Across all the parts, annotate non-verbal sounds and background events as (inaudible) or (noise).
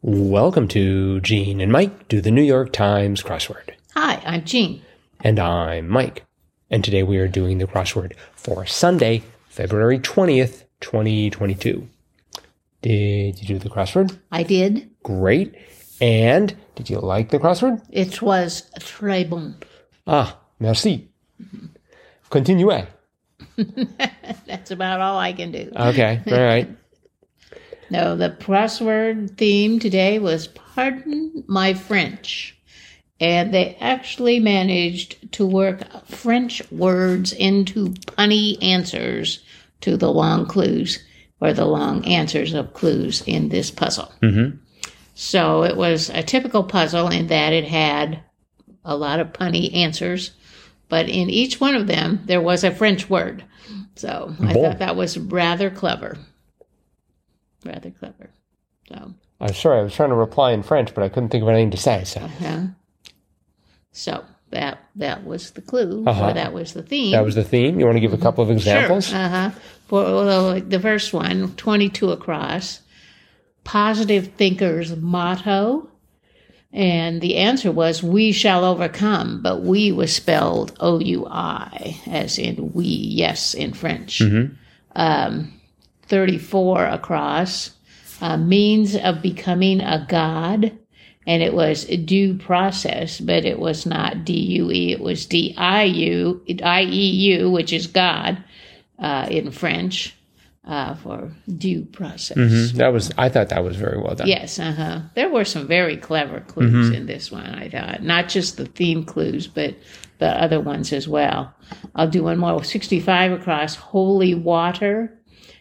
Welcome to Gene and Mike do the New York Times crossword. Hi, I'm Jean. And I'm Mike. And today we are doing the crossword for Sunday, February 20th, 2022. Did you do the crossword? I did. Great. And did you like the crossword? It was très bon. Ah, merci. Continue. (laughs) That's about all I can do. Okay, all right. (laughs) No, the crossword theme today was Pardon My French. And they actually managed to work French words into punny answers to the long clues or the long answers of clues in this puzzle. Mm-hmm. So it was a typical puzzle in that it had a lot of punny answers, but in each one of them there was a French word. So I thought that was rather clever. Rather clever. So, I'm sorry, I was trying to reply in French, but I couldn't think of anything to say. So uh, so that that was the clue, Uh-huh. or that was the theme. that was the theme. You want to give a couple of examples? Uh huh. For well, the first one, 22 across, positive thinkers motto. And the answer was, we shall overcome, but we was spelled O U I, as in we, yes, in French. Um, 34 across, uh, means of becoming a god. And it was due process, but it was not D U E, it was D I U, I E U, which is God uh, in French uh, for due process. Mhm. That was. I thought that was very well done. Yes, uh huh. There were some very clever clues in this one, I thought. Not just the theme clues, but the other ones as well. I'll do one more 65 across holy water.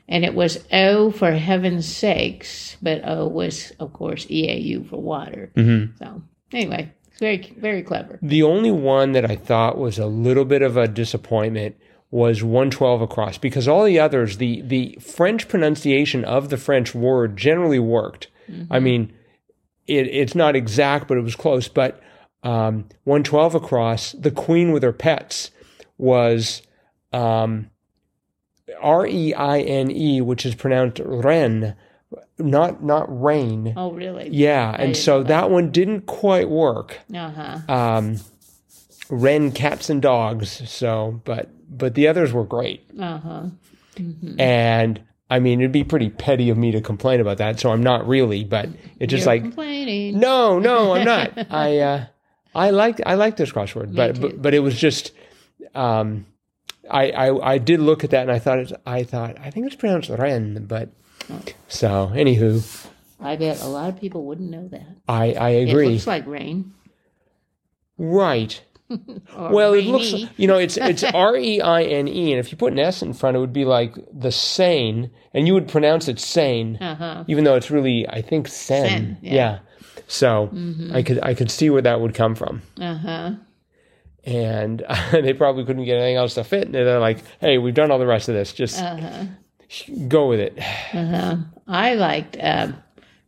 And it was O for heaven's sakes, but O was, of course, EAU for water. So, anyway, very, very clever. The only one that I thought was a little bit of a disappointment was 112 across because all the others, the, the French pronunciation of the French word generally worked. I mean, it, it's not exact, but it was close. But um, 112 across, the queen with her pets was um, R E I N E, which is pronounced Ren, not not rain. Oh, really? Yeah, and so know that one didn't quite work Uh huh. um, Ren cats and dogs. So, but but the others were great, Uh huh. and I mean it'd be pretty petty of me to complain about that. So I'm not really, but it's just You're like complaining. no, no, I'm (laughs) not. I uh, I liked I liked this crossword, but, but but it was just. Um, I, I I did look at that and I thought it, I thought I think it's pronounced Ren, but Oh. so anywho, I bet a lot of people wouldn't know that. I I It agree. looks like rain. right. (laughs) Well, it looks you know it's it's (laughs) R E I N E, and if you put an S in front, it would be like the Seine, and you would pronounce it sane, Uh-huh. even though it's really I think sen. Seine, yeah. yeah. So Mm-hmm. I could I could see where that would come from, Uh-huh. And (laughs) they probably couldn't get anything else to fit, and they're like, "Hey, we've done all the rest of this. Just Uh-huh. go with it." Uh-huh. I liked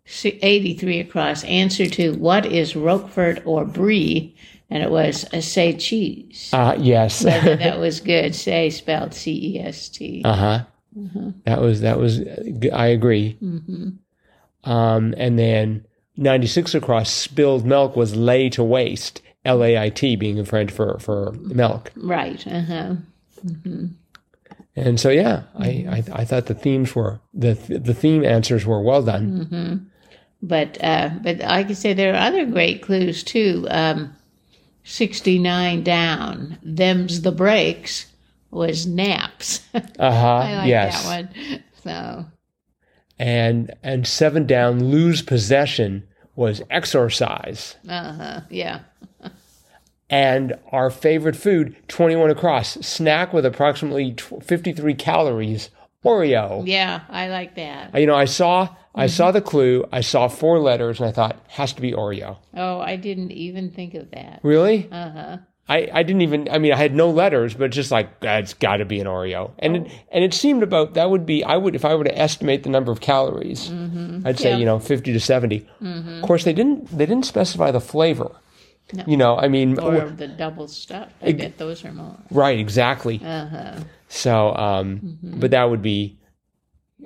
si- 83 across answer to what is Roquefort or Brie? And it was a say cheese. Uh, yes. That (laughs) was good. Say spelled C E S T. Uh huh. That was that was. I agree. Um, and then ninety six across spilled milk was lay to waste. L A I T being in French for for milk. Right. Uh-huh. And so yeah, I, I I thought the themes were the the theme answers were well done. But uh, but I could say there are other great clues too. Um, 69 down. Them's the breaks was naps. (laughs) Uh huh. I like yes. that one. So And and seven down lose possession was exorcise. uh-huh. Yeah. And our favorite food, 21 across, snack with approximately 53 calories, Oreo. Yeah, I like that. You know, I saw I mm-hmm. saw the clue, I saw four letters, and I thought, has to be Oreo. Oh, I didn't even think of that. Really? Uh huh. I, I didn't even I mean I had no letters, but just like that's got to be an Oreo, and it, oh. and it seemed about that would be I would if I were to estimate the number of calories, mm-hmm. I'd say Yeah. you know fifty to 70 mm-hmm. Of course, they didn't they didn't specify the flavor. No. You know, I mean, Or the double stuff. I bet those are more. right? Exactly. Uh huh. So, um, but that would be,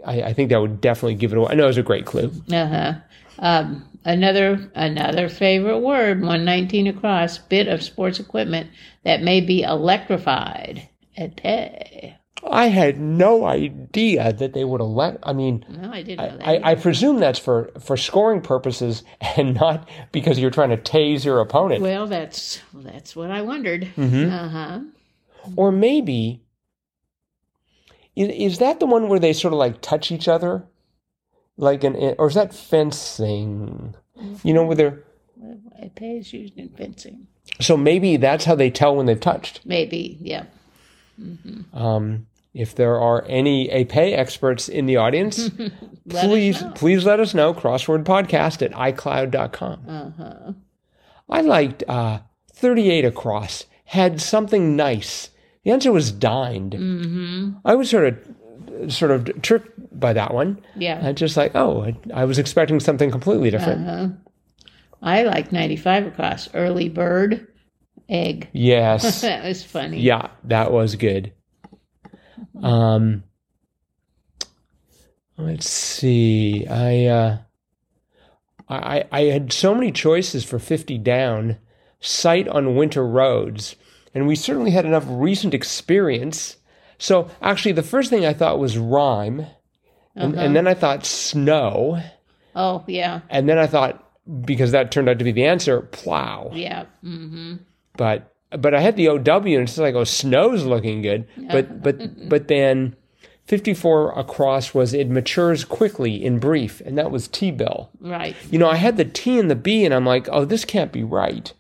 I, I think that would definitely give it away. I know it was a great clue. Uh huh. Um, another another favorite word, 119 across, bit of sports equipment that may be electrified. Épée. I had no idea that they would elect. I mean, No, I didn't know that. I, I presume that's for, for scoring purposes (laughs) and not because you're trying to tase your opponent. well, that's that's what I wondered. Mm-hmm. Uh huh. Or maybe, is, is that the one where they sort of like touch each other? Like an, or is that fencing? You know, where they're, Épée is used in fencing. so maybe that's how they tell when they've touched. Maybe, yeah. Um, if there are any épée experts in the audience, (laughs) please, know. please let us know. Crossword podcast at iCloud.com. Uh huh. I liked uh, 38 across, had something nice. The answer was dined. Mm-hmm. I was sort of sort of tricked by that one. Yeah. I just like, oh, I, I was expecting something completely different. Uh-huh. I like 95 across. Early bird, egg. Yes. (laughs) that was funny. yeah, that was good. Um let's see. I uh I I had so many choices for 50 down, sight on winter roads, and we certainly had enough recent experience. So actually the first thing I thought was rhyme, and, and then I thought snow, Oh, yeah. and then I thought because that turned out to be the answer, plow. Yeah. Mm-hmm. but but I had the OW and it's like oh snow's looking good but but (laughs) but then 54 across was it matures quickly in brief and that was T-bill. Right. you know I had the T and the B and I'm like oh this can't be right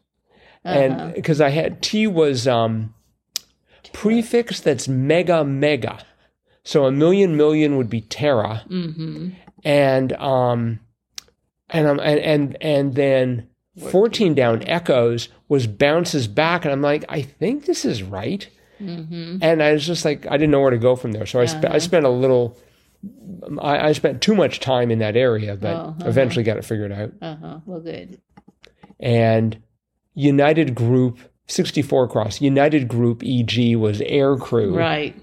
and because I had T was um prefix that's mega mega so a million million would be tera. Mm-hmm. and um and um and and and then 14 down echoes was bounces back and i'm like i think this is right Mm-hmm. and i was just like i didn't know where to go from there so i, spe- I spent a little I, I spent too much time in that area but Oh, uh-huh. eventually got it figured out Uh-huh. Well, good. and united group 64 across united group eg was air crew Right.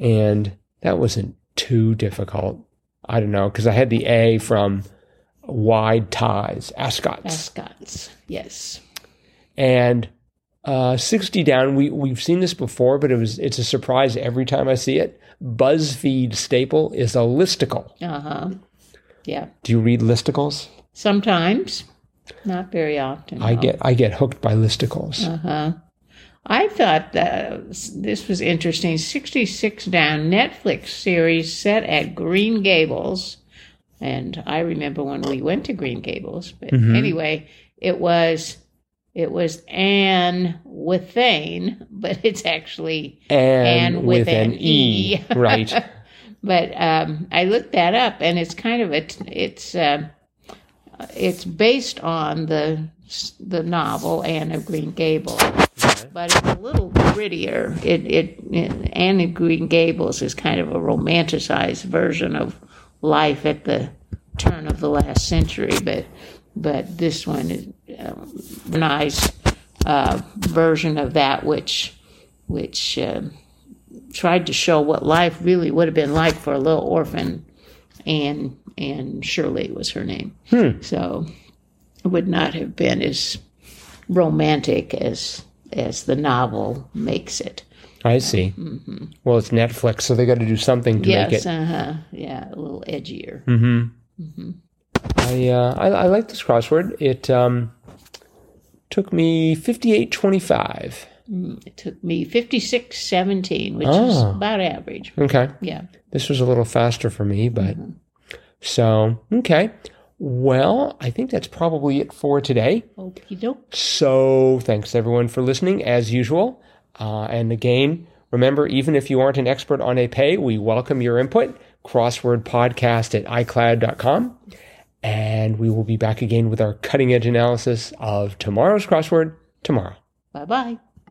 and that wasn't too difficult. I don't know because I had the A from wide ties, ascots, Ascots. Yes. And uh, sixty down. We we've seen this before, but it was it's a surprise every time I see it. BuzzFeed staple is a listicle. Uh-huh. Yeah. Do you read listicles? Sometimes. Not very often. I no. get I get hooked by listicles. Uh-huh. I thought that this was interesting. 66 down Netflix series set at Green Gables. And I remember when we went to Green Gables. But anyway, it was it was Anne Withane, but it's actually and, and with, with an an E, E. (laughs) right? (laughs) but um, I looked that up, and it's kind of a it's uh, it's based on the the novel Anne of Green Gables, but it's a little grittier. It, it it Anne of Green Gables is kind of a romanticized version of life at the turn of the last century, but but this one is a nice uh, version of that, which which. Uh, tried to show what life really would have been like for a little orphan, and and Shirley was her name. So it would not have been as romantic as as the novel makes it. I see. Well, it's Netflix, so they got to do something to make yes, it. uh huh. Yeah, a little edgier. I, uh, I I like this crossword. It um, took me fifty eight twenty five. It took me fifty six seventeen, which is Oh. about average. Okay. Yeah. This was a little faster for me, but so okay. Well, I think that's probably it for today. Okie doke. So thanks everyone for listening as usual. Uh, and again, remember, even if you aren't an expert on épée, we welcome your input. Crossword podcast at iCloud.com. And we will be back again with our cutting edge analysis of tomorrow's crossword tomorrow. Bye bye.